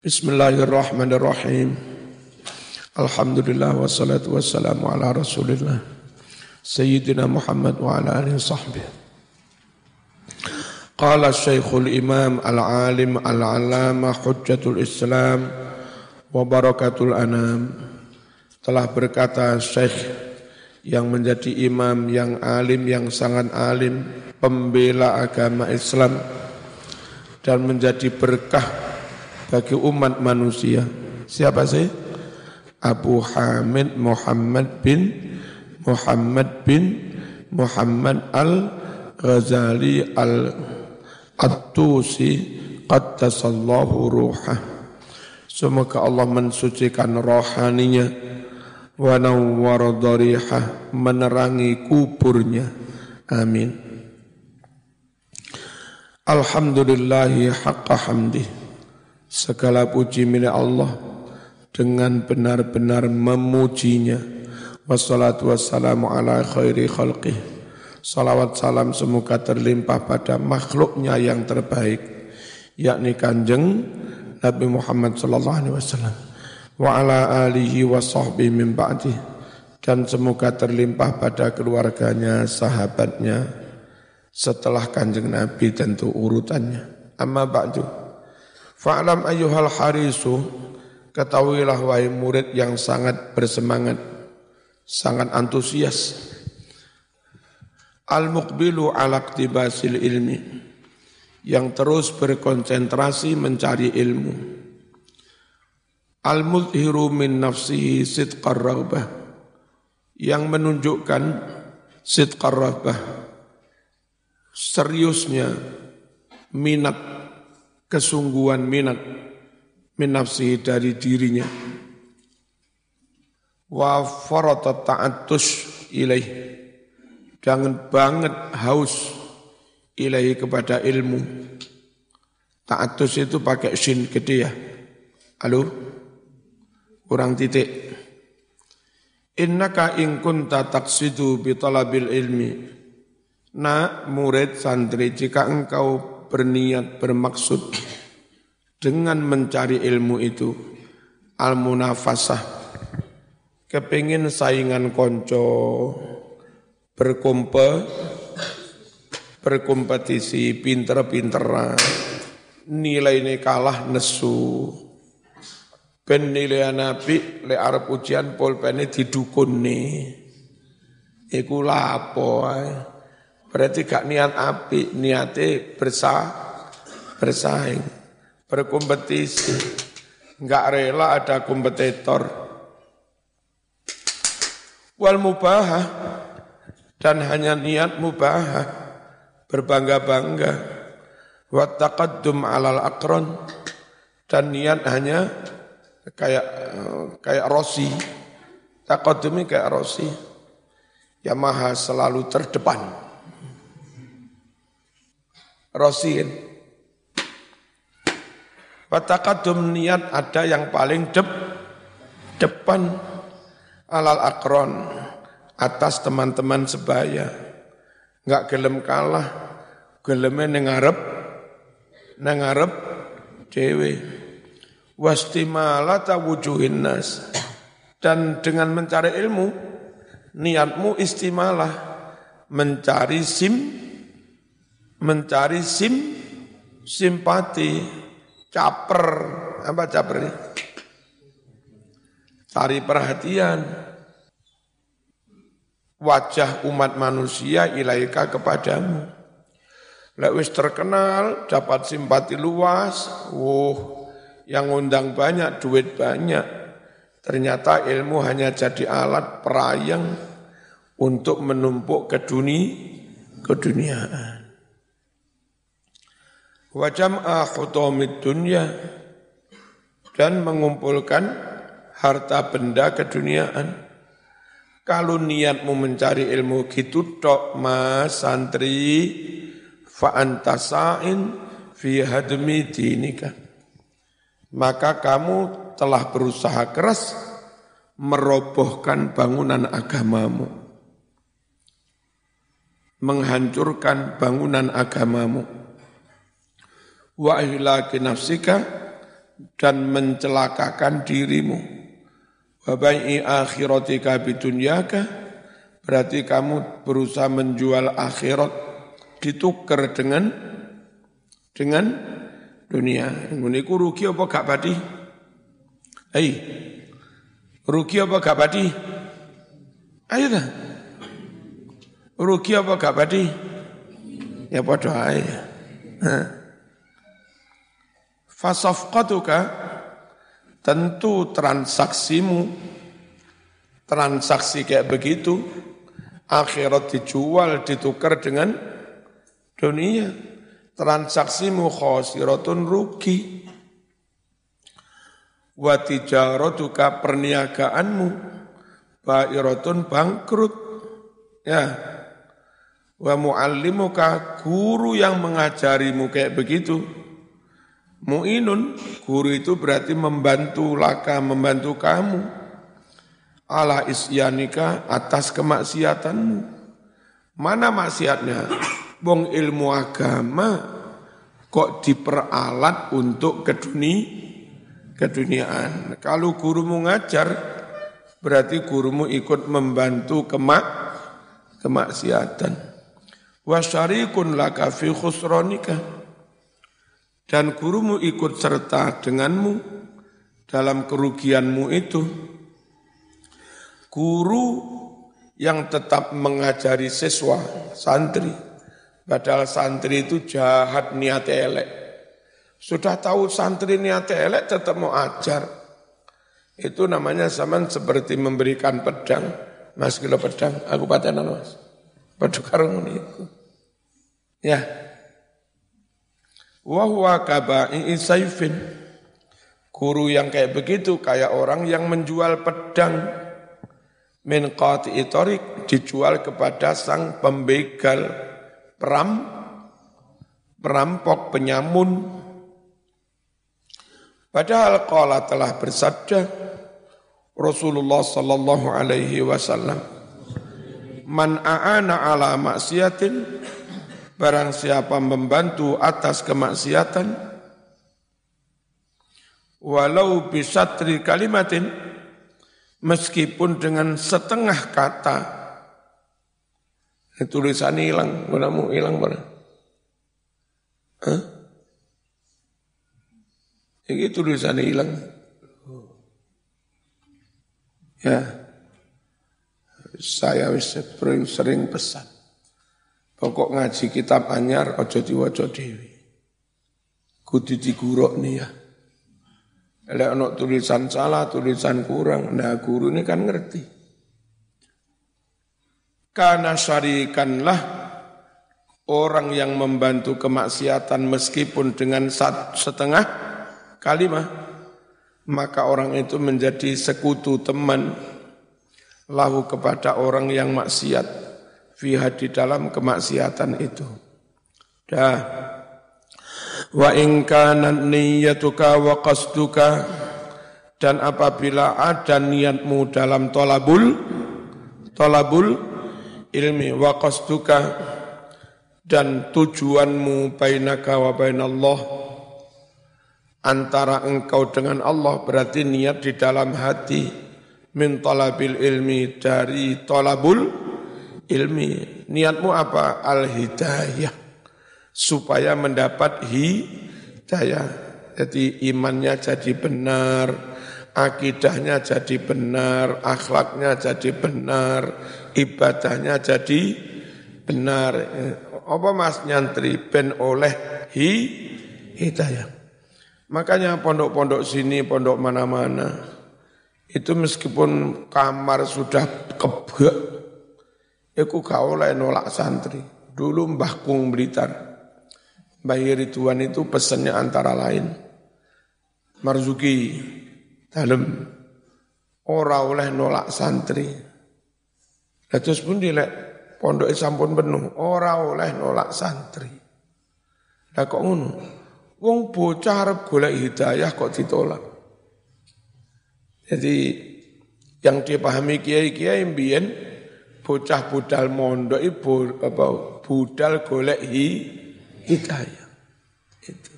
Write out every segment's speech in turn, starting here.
Bismillahirrahmanirrahim. Alhamdulillah wassalatu wassalamu ala Rasulillah Sayyidina Muhammad wa ala alihi sahbihi. Qala Syekhul Imam Al-Alim Al-Alama Hujjatul Islam wa Barakatul Anam telah berkata Syekh yang menjadi imam yang alim yang sangat alim pembela agama Islam dan menjadi berkah bagi umat manusia. Siapa sih? Abu Hamid Muhammad bin Muhammad bin Muhammad Al-Ghazali Al-Attusi Qaddasallahu ruhah. Semoga Allah mensucikan rohaninya wa nawwara darihah menerangi kuburnya. Amin. Alhamdulillahi haqqa hamdih. Segala puji milik Allah dengan benar-benar memujinya. Wassalatu wassalamu ala khairi khalqih. Salawat salam semoga terlimpah pada makhluknya yang terbaik. Yakni kanjeng Nabi Muhammad sallallahu alaihi wasallam. Wa ala alihi wa sahbihi min ba'dih. Dan semoga terlimpah pada keluarganya, sahabatnya. Setelah kanjeng Nabi tentu urutannya. Amma ba'du. Fa'lam ayyuhal harisu, ketahuilah wahai murid yang sangat bersemangat, sangat antusias. Al-muqbilu ala iktibasil ilmi, yang terus berkonsentrasi mencari ilmu. Al-mudhiru min nafsihi sidqar raghbah, yang menunjukkan sidqar raghbah, seriusnya minat kesungguhan minat minafsihi dari dirinya. Wa farata ta'attus ilaih. Jangan banget haus ilahi kepada ilmu. Ta'attus itu pakai shin gede ya. Halo? Kurang titik. Innaka in kunta taqsidu bi talabil ilmi. Na murid santri jika engkau berniat bermaksud dengan mencari ilmu itu al-munafasah. Kepingin saingan konco berkompe berkompetisi pinter-pinteran nilai ini kalah nesu. Ben nilai nabi le arep ujian didukun nih iku lapo Berarti gak niat api, niatnya bersah, bersaing, berkompetisi. Enggak rela ada kompetitor. Wal mubahah dan hanya niat mubahah berbangga-bangga wa taqaddum alal akron dan niat hanya kayak kayak Rossi taqaddumi kayak Rossi Yamaha selalu terdepan rosin. Watakadum niat ada yang paling dep, depan alal akron atas teman-teman sebaya. Enggak gelem kalah, gelemnya nengarep, nengarep dewe. Wastimala wujuhin nas. Dan dengan mencari ilmu, niatmu istimalah, mencari sim mencari sim simpati caper apa caper ini? Cari perhatian. Wajah umat manusia ilaika kepadamu. Lek wis terkenal dapat simpati luas wuh yang undang banyak duit banyak. Ternyata ilmu hanya jadi alat perayang untuk menumpuk ke dunia. keduniaan wa jam'a hutamid dunya dan mengumpulkan harta benda keduniaan. Kalau niatmu mencari ilmu gitu tok mas santri fa antasa'in fi hadmi dinika. Maka kamu telah berusaha keras merobohkan bangunan agamamu. Menghancurkan bangunan agamamu wa ihlaki nafsika dan mencelakakan dirimu. Wabai akhiratika bidunyaka berarti kamu berusaha menjual akhirat ditukar dengan dengan dunia. Ini ku rugi apa gak padi? Hei, rugi apa gak padi? Ayo dah. Rugi apa gak padi? Ya padha ae. Fasafqatuka tentu transaksimu transaksi kayak begitu akhirat dijual ditukar dengan dunia. Transaksimu khosiratun rugi. Wa tijaratuka perniagaanmu bairatun bangkrut. Ya. Wa muallimuka guru yang mengajarimu kayak begitu Mu'inun, guru itu berarti membantu laka, membantu kamu. Ala isyanika atas kemaksiatanmu. Mana maksiatnya? Bong ilmu agama kok diperalat untuk keduni, keduniaan. Kalau gurumu ngajar, berarti gurumu ikut membantu kemak, kemaksiatan. Wasyarikun laka fi khusronika dan gurumu ikut serta denganmu dalam kerugianmu itu. Guru yang tetap mengajari siswa, santri, padahal santri itu jahat niat elek. Sudah tahu santri niat elek tetap mau ajar. Itu namanya zaman seperti memberikan pedang. Mas kilo pedang, aku patenan mas. Padahal itu. Ya, wa huwa kaba'i saifin. Guru yang kayak begitu kayak orang yang menjual pedang min qati'i tariq dijual kepada sang pembegal peram perampok penyamun padahal qala telah bersabda Rasulullah sallallahu alaihi wasallam man a'ana ala maksiatin Barang siapa membantu atas kemaksiatan, walau bisatri kalimatin, meskipun dengan setengah kata, tulisan hilang, mau hilang mana? Hah? Ini tulisan hilang. Ya, saya sering pesan. Pokok ngaji kitab anyar ojo diwaca dhewe. Kudu diguruk nih ya. Lek ono tulisan salah, tulisan kurang, nah guru ini kan ngerti. Karena syarikanlah orang yang membantu kemaksiatan meskipun dengan setengah kalimat, maka orang itu menjadi sekutu teman lahu kepada orang yang maksiat fiha di dalam kemaksiatan itu. Dah. Wa in kana niyyatuka wa qasduka dan apabila ada niatmu dalam tolabul tolabul ilmi wa qasduka dan tujuanmu bainaka wa bainallah antara engkau dengan Allah berarti niat di dalam hati min talabil ilmi dari tolabul ilmi. Niatmu apa? Al-hidayah. Supaya mendapat hidayah. Jadi imannya jadi benar, akidahnya jadi benar, akhlaknya jadi benar, ibadahnya jadi benar. Apa mas nyantri ben oleh hi hidayah. Makanya pondok-pondok sini, pondok mana-mana, itu meskipun kamar sudah kebek, Iku gak oleh nolak santri. Dulu Mbah Kung Blitar, Mbah Ridwan itu pesannya antara lain. Marzuki, dalam, ora oleh nolak santri. Terus pun dilek pondok sampun penuh, ora oleh nolak santri. Lah kok ngono? Wong bocah arep golek hidayah kok ditolak. Jadi yang dipahami kiai-kiai mbiyen bocah budal mondok ibu apa budal golek hi hidayah. Itu.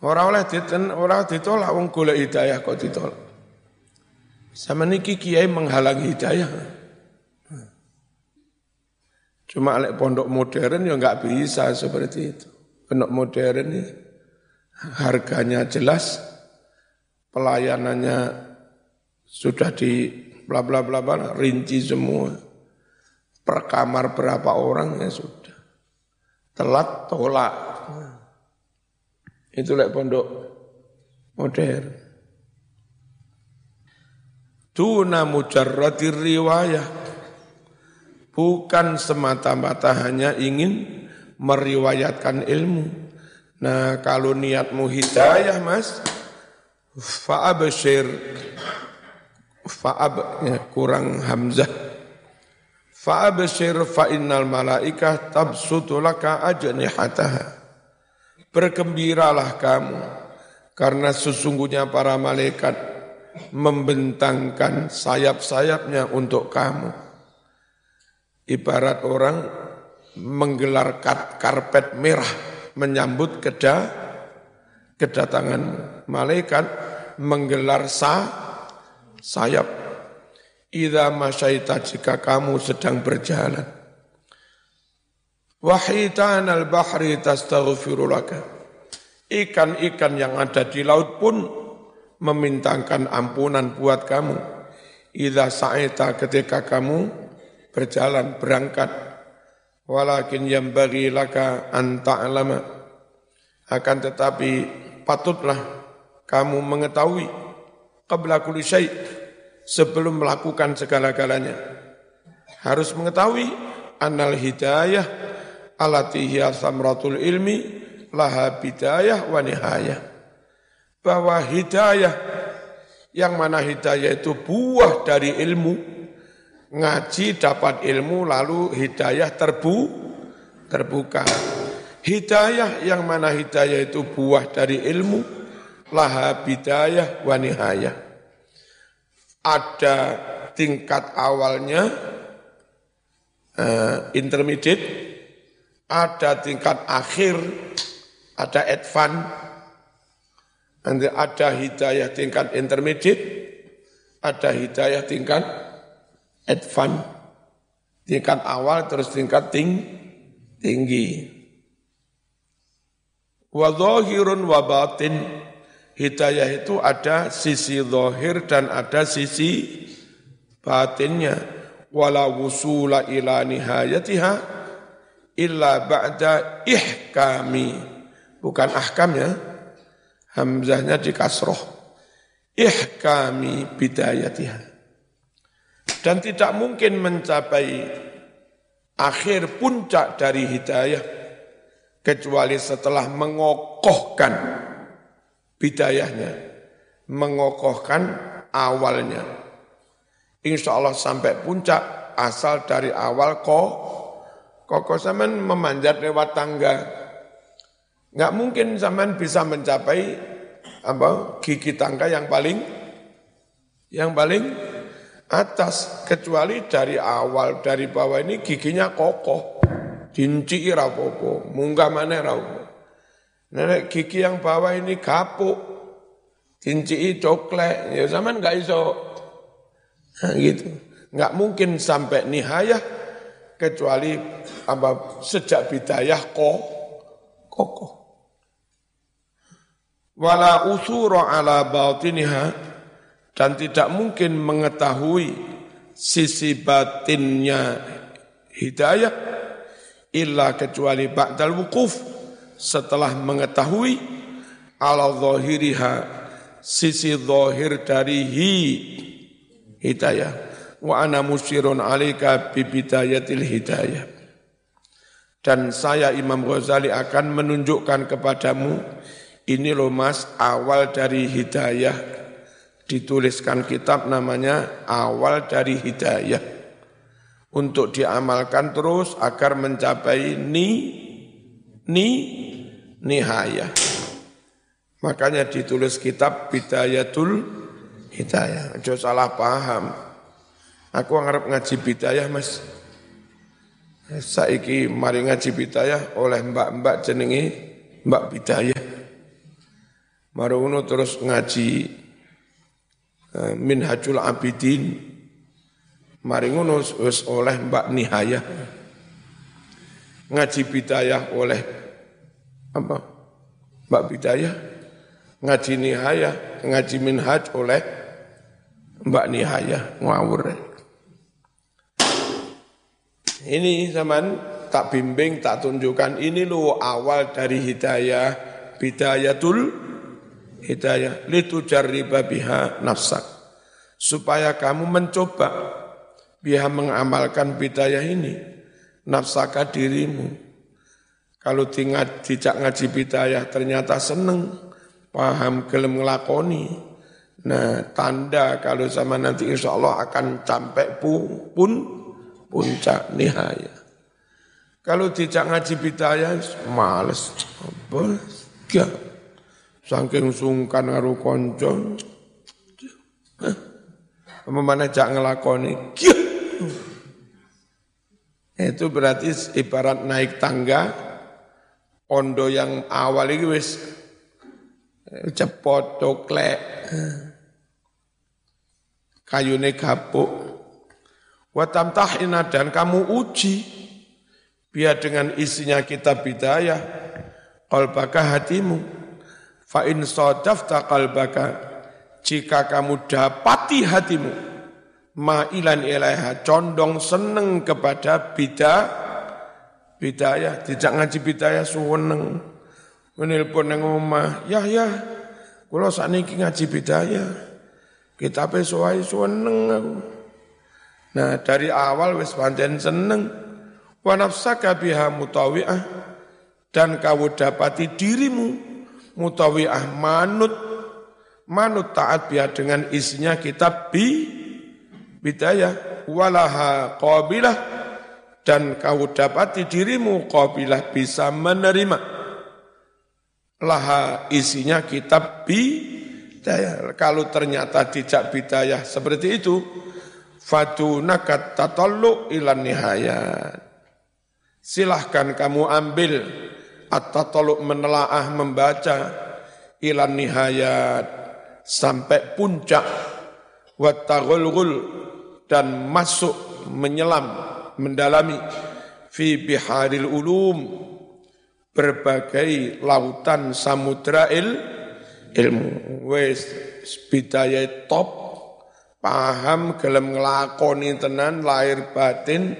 Ora oleh diten, ora ditolak wong golek hidayah kok ditolak. Sama niki kiai menghalangi hidayah. Cuma lek pondok modern ya nggak bisa seperti itu. Pondok modern ini harganya jelas, pelayanannya sudah di bla bla bla bla rinci semua. Per kamar berapa orang ya sudah. Telat tolak. Itu lek pondok modern. Tuna mujarratir riwayah. Bukan semata-mata hanya ingin meriwayatkan ilmu. Nah kalau niatmu hidayah mas, fa'abashir, fa'ab, ya, kurang hamzah. Fa'abashir fa'innal malaikah tabsutulaka ajnihataha. Bergembiralah kamu, karena sesungguhnya para malaikat membentangkan sayap-sayapnya untuk kamu. Ibarat orang menggelar karpet merah menyambut keda, kedatangan malaikat menggelar sa, sayap. Ida masyaita jika kamu sedang berjalan Wahitan al-bahri tastaghfirulaka. Ikan-ikan yang ada di laut pun memintakan ampunan buat kamu. Idza sa'ita ketika kamu berjalan berangkat. Walakin yang bagi laka anta alama. Akan tetapi patutlah kamu mengetahui qabla kulli sebelum melakukan segala-galanya. Harus mengetahui annal hidayah alati hiya samratul ilmi laha bidayah wa nihayah. Bahwa hidayah yang mana hidayah itu buah dari ilmu, ngaji dapat ilmu lalu hidayah terbu terbuka. Hidayah yang mana hidayah itu buah dari ilmu, laha bidayah wa nihayah. Ada tingkat awalnya, uh, intermediate, ada tingkat akhir, ada advance, nanti ada hidayah tingkat intermediate, ada hidayah tingkat advance, tingkat awal terus tingkat ting, tinggi. Wa zahirun wa batin, hidayah itu ada sisi zahir dan ada sisi batinnya. Wala wusula ila nihayatiha, illa ba'da ihkami. Bukan ahkam ya. Hamzahnya di kasroh. Ihkami bidayatiha. Dan tidak mungkin mencapai akhir puncak dari hidayah kecuali setelah mengokohkan bidayahnya, mengokohkan awalnya. Insya Allah sampai puncak asal dari awal kok Koko zaman memanjat lewat tangga. Nggak mungkin zaman bisa mencapai apa gigi tangga yang paling yang paling atas. Kecuali dari awal dari bawah ini giginya kokoh. Dinci rapopo munggah mana rapopo nenek gigi yang bawah ini kapuk dinci coklat ya zaman nggak iso. Nah, gitu. Nggak mungkin sampai nihayah kecuali apa sejak bidayah kok kokoh. Wala usura ala batiniha dan tidak mungkin mengetahui sisi batinnya hidayah illa kecuali ba'dal wukuf setelah mengetahui ala zahiriha sisi zahir dari hi hidayah. Wa ana musyirun alika bibidayatil hidayah. Dan saya Imam Ghazali akan menunjukkan kepadamu ini loh mas awal dari hidayah. Dituliskan kitab namanya awal dari hidayah. Untuk diamalkan terus agar mencapai ni ni nihayah makanya ditulis kitab bidayatul hidayah jangan salah paham aku ngarep ngaji bidayah mas Saiki mari ngaji bidayah oleh mbak-mbak jenengi Mbak Bidayah. Marono terus ngaji uh, Minhajul Abidin. Mari ngono oleh Mbak Nihaya. Ngaji bidayah oleh apa? Mbak Bidayah. Ngaji Nihaya, ngaji Minhaj oleh Mbak Nihaya ngawur. Ini zaman tak bimbing, tak tunjukkan ini lo awal dari hidayah, bidayatul hidayah, litu jarriba biha nafsak. Supaya kamu mencoba biha mengamalkan bidayah ini, nafsaka dirimu. Kalau tinggal dijak ngaji bidayah ternyata seneng, paham gelem ngelakoni, Nah, tanda kalau sama nanti insya Allah akan sampai pun, pun puncak nihaya. Kalau tidak ngaji bidaya, males. Apa? Gak. Saking sungkan karo konco. Apa mana jak ngelakoni? Itu berarti ibarat naik tangga, ondo yang awal itu wis cepot, toklek kayune gapuk. Wa tamtahina dan kamu uji biar dengan isinya kitab bidayah qalbaka hatimu fa in sadafta qalbaka jika kamu dapati hatimu ma'ilan ilaiha condong seneng kepada bidah bidayah tidak ngaji bidayah suweneng menelpon nang omah ya ya kula sakniki ngaji bidayah kita pesuai seneng aku. Nah dari awal wis pancen seneng. Wa nafsaka biha mutawi'ah. Dan kau dapati dirimu mutawi'ah manut. Manut taat biha dengan isinya kitab bi bidayah. Walaha qabilah. Dan kau dapati dirimu qabilah bisa menerima. Laha isinya kitab bi bidayah. Kalau ternyata tidak bidayah seperti itu, fadunakat tatallu ilan nihayat. Silahkan kamu ambil at-tatallu menelaah membaca ilan nihayat sampai puncak wattaghulghul dan masuk menyelam mendalami fi biharil ulum berbagai lautan samudra il ilmu. Wis bidaya top paham gelem nglakoni tenan lahir batin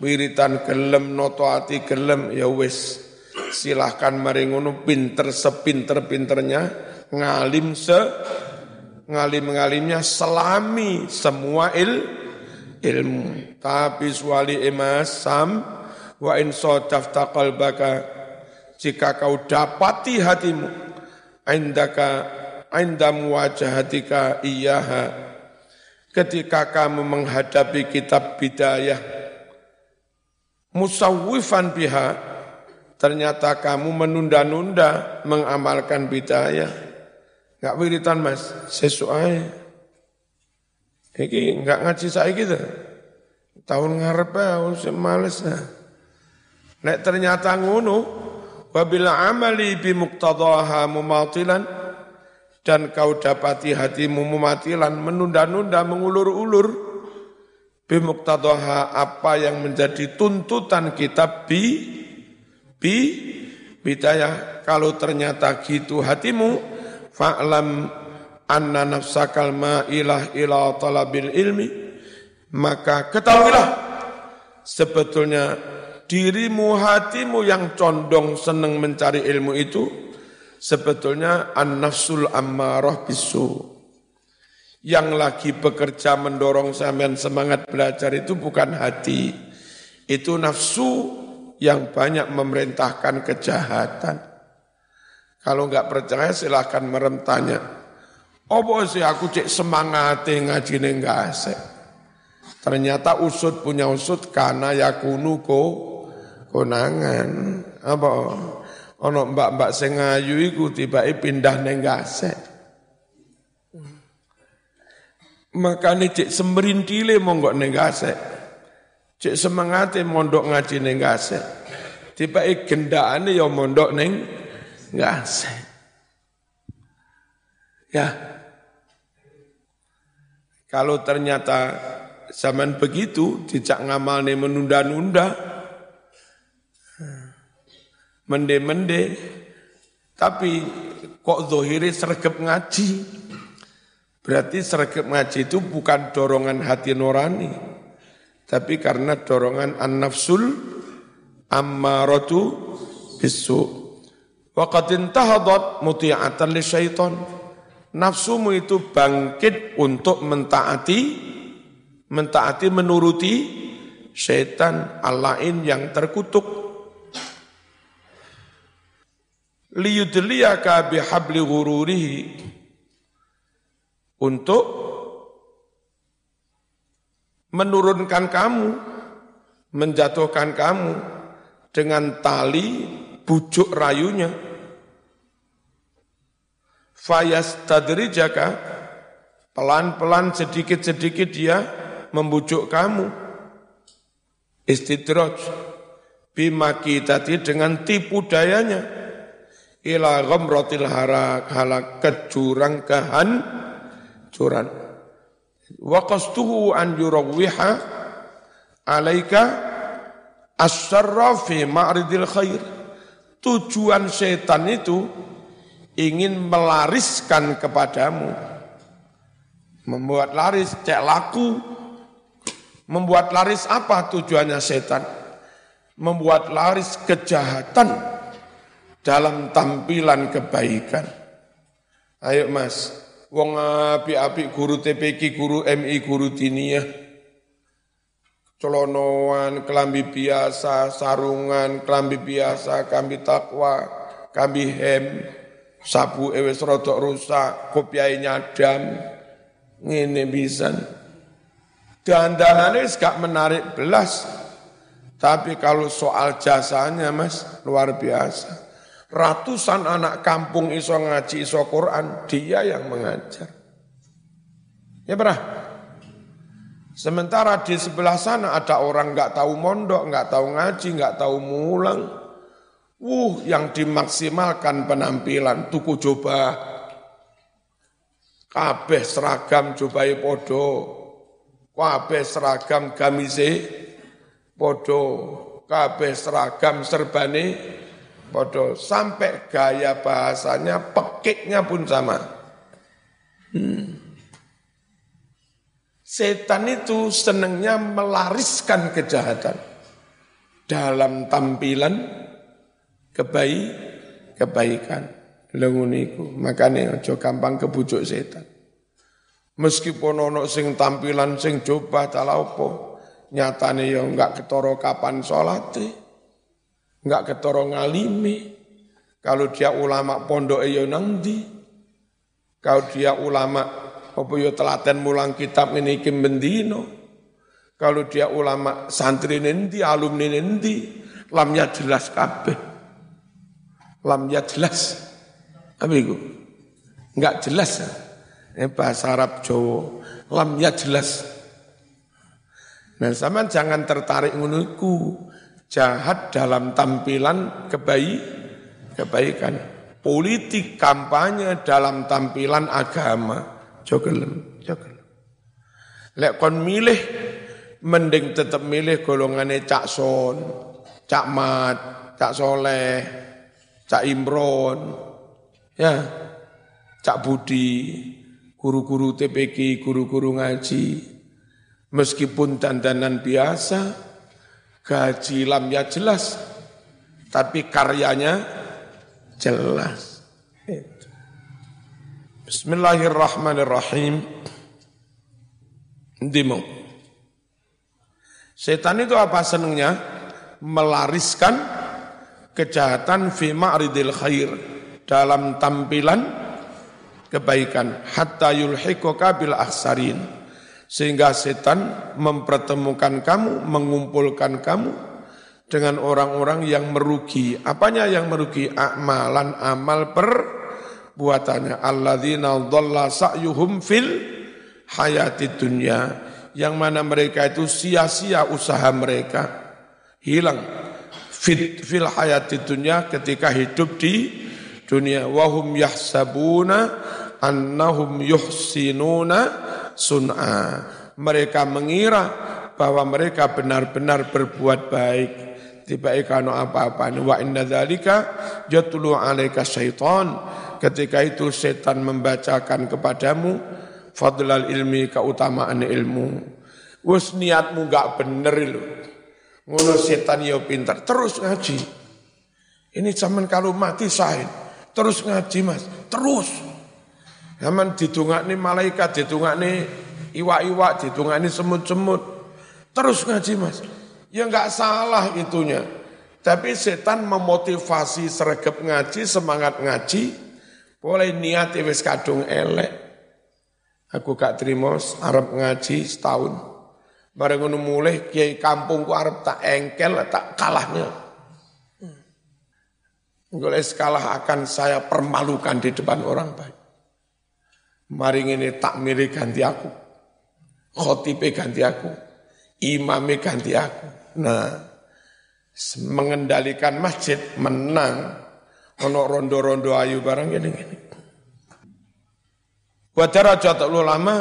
wiritan gelem noto ati gelem ya wis silahkan mari ngono pinter sepinter-pinternya ngalim se ngalim-ngalimnya selami semua il ilmu. Tapi suali emas sam wa in sadafta qalbaka jika kau dapati hatimu indaka inda muwajahatika iyaha. Ketika kamu menghadapi kitab bidayah musawwifan biha ternyata kamu menunda-nunda mengamalkan bidayah enggak wiritan mas. Sesuai iki enggak ngaji saya gitu tahun ngarep ya males nah nek ternyata ngono Wabila amali bimuktadaha mumatilan dan kau dapati hatimu mematilan menunda-nunda mengulur-ulur bimuktadaha apa yang menjadi tuntutan kitab bi bi bidayah. Kalau ternyata gitu hatimu fa'lam anna nafsakal ma'ilah ila talabil ilmi maka ketahuilah sebetulnya dirimu, hatimu yang condong senang mencari ilmu itu sebetulnya an-nafsul ammarah bisu. Yang lagi bekerja mendorong sampean semangat belajar itu bukan hati. Itu nafsu yang banyak memerintahkan kejahatan. Kalau enggak percaya silahkan merem tanya. Apa sih aku cek semangat ngaji enggak asik. Ternyata usut punya usut karena yakunu ko konangan. Apa? Ono mbak-mbak sing ayu iku tibake pindah ning gasek makane cek semrintile monggo ning gasek cek semangate mondok ngaji ning gasek tibake gendakane ya mondok ning gasek Ya. Kalau ternyata zaman begitu dijak ngamal nih menunda-nunda, mende-mende, tapi kok zohiri sergap ngaji. Berarti sergap ngaji itu bukan dorongan hati nurani, tapi karena dorongan an-nafsul ammaratu bisu. Waqad intahadat muti'atan li syaitan. Nafsumu itu bangkit untuk mentaati mentaati menuruti syaitan al-lain yang terkutuk liyudliyaka bihabli ghururihi untuk menurunkan kamu, menjatuhkan kamu dengan tali bujuk rayunya. Fayas tadrijaka pelan-pelan sedikit-sedikit dia membujuk kamu. Istidraj. Bimaki tadi dengan tipu dayanya. Ila ghamratil harak halak kecurang kehan curan wa qastuhu an yurawwiha alaika asyarra fi ma'ridil khair. Tujuan setan itu ingin melariskan kepadamu membuat laris cek laku membuat laris apa tujuannya setan? Membuat laris kejahatan dalam tampilan kebaikan. Ayo mas, wong api-api guru TPK, guru MI, guru diniyah, celonoan, kelambi biasa, sarungan, kelambi biasa, kambi takwa, kambi hem, sabu ewes rodok rusak, kopiai nyadam, ngene bisa. Dandanannya gak menarik belas, tapi kalau soal jasanya mas, luar biasa. Ratusan anak kampung iso ngaji iso Quran, dia yang mengajar. Ya pernah? Sementara di sebelah sana ada orang nggak tahu mondok, nggak tahu ngaji, nggak tahu mulang. Wuh, yang dimaksimalkan penampilan, tuku coba. Kabeh seragam cobai podo. Kabeh seragam gamise podo. Kabeh seragam serbane Bodoh sampai gaya bahasanya, pekiknya pun sama. Hmm. Setan itu senangnya melariskan kejahatan dalam tampilan kebaik kebaikan. Lenguniku, makanya ojo gampang kebujuk setan. Meskipun ono sing tampilan sing coba talaopo, nyatane ya enggak ketoro kapan sholat Enggak ketoro ngalimi. Kalau dia ulama pondok ya nangdi. Kalau dia ulama apa yo telaten mulang kitab ini kim bendino. Kalau dia ulama santri nendi, alumni nendi, lamnya jelas kabeh. Lamnya jelas. Apa itu? Enggak jelas. Ini bahasa Arab Jawa. Lamnya jelas. Nah, sama jangan tertarik menurutku jahat dalam tampilan kebaik, kebaikan. Politik kampanye dalam tampilan agama. Jogelem, jogelem. Lek kon milih, mending tetap milih golongannya Cak Son, Cak Mat, Cak Soleh, Cak Imron, ya, Cak Budi, guru-guru TPK, guru-guru ngaji. Meskipun dandanan biasa, Gaji lamnya jelas, tapi karyanya jelas. Bismillahirrahmanirrahim. Dimo. Setan itu apa senangnya? Melariskan kejahatan fi ma'ridil khair dalam tampilan kebaikan hatta yulhiqaka bil ahsarin sehingga setan mempertemukan kamu, mengumpulkan kamu dengan orang-orang yang merugi. Apanya yang merugi? Amalan amal perbuatannya. Alladzina dhalla sa'yuhum fil hayati dunya. Yang mana mereka itu sia-sia usaha mereka. Hilang. Fit, fil hayati dunya ketika hidup di dunia. Wahum yahsabuna annahum yuhsinuna sun'a. Mereka mengira bahwa mereka benar-benar berbuat baik. Tiba ikano apa-apa. Wa inna dzalika jatulu alaika syaitan. Ketika itu setan membacakan kepadamu fadlal ilmi keutamaan ilmu. Wes niatmu gak bener lho. Ngono setan ya pintar, terus ngaji. Ini zaman kalau mati sahid, terus ngaji mas, terus. Zaman didungakni malaikat, didungakni iwa-iwa, didungakni semut-semut, terus ngaji mas. Ya enggak salah itunya. Tapi setan memotivasi sergap ngaji, semangat ngaji, boleh niat wis kadung elek. Aku gak terima Arab ngaji setahun. Bareng ngono mulai kiai kampungku Arab tak engkel tak kalahnya. Golek kalah akan saya permalukan di depan orang baik. Mari ini takmiri ganti aku. Khotibe ganti aku. Imame ganti aku. Nah, mengendalikan masjid menang. Ono rondo-rondo ayu barang gini-gini. Wadarajat ulama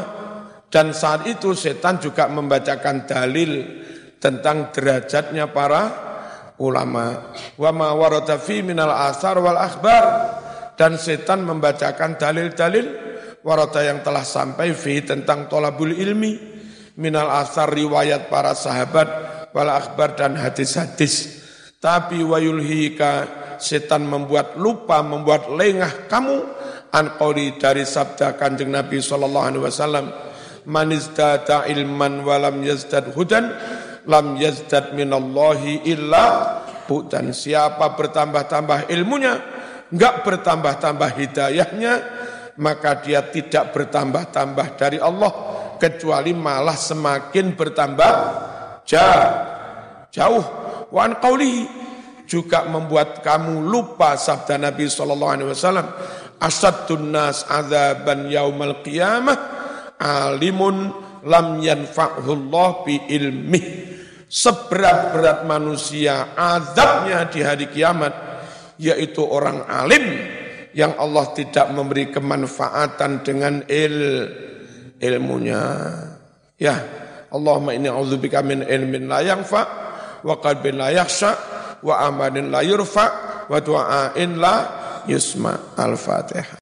dan saat itu setan juga membacakan dalil tentang derajatnya para ulama. Wa ma warada fi minal asar wal akhbar dan setan membacakan dalil-dalil warada yang telah sampai fi tentang tolabul ilmi minal asar riwayat para sahabat wal akhbar dan hadis-hadis. Tapi wayulhika setan membuat lupa, membuat lengah kamu an dari sabda kanjeng Nabi sallallahu alaihi wasallam man izdada ilman wa lam yazdad hudan lam yazdad minallahi illa budan siapa bertambah-tambah ilmunya enggak bertambah-tambah hidayahnya maka dia tidak bertambah-tambah dari Allah kecuali malah semakin bertambah jauh. Jauh wan qaulihi juga membuat kamu lupa sabda Nabi sallallahu alaihi wasallam asaddun nas adzaban yaumal qiyamah alimun lam yanfa'hullah bi ilmih. Seberat-berat manusia azabnya di hari kiamat yaitu orang alim yang Allah tidak memberi kemanfaatan dengan il ilmunya. Ya, Allahumma inni a'udzubika min ilmin la yanfa wa qalbin la yakhsha wa amalin la yurfa wa du'ain la yusma. Al-Fatihah.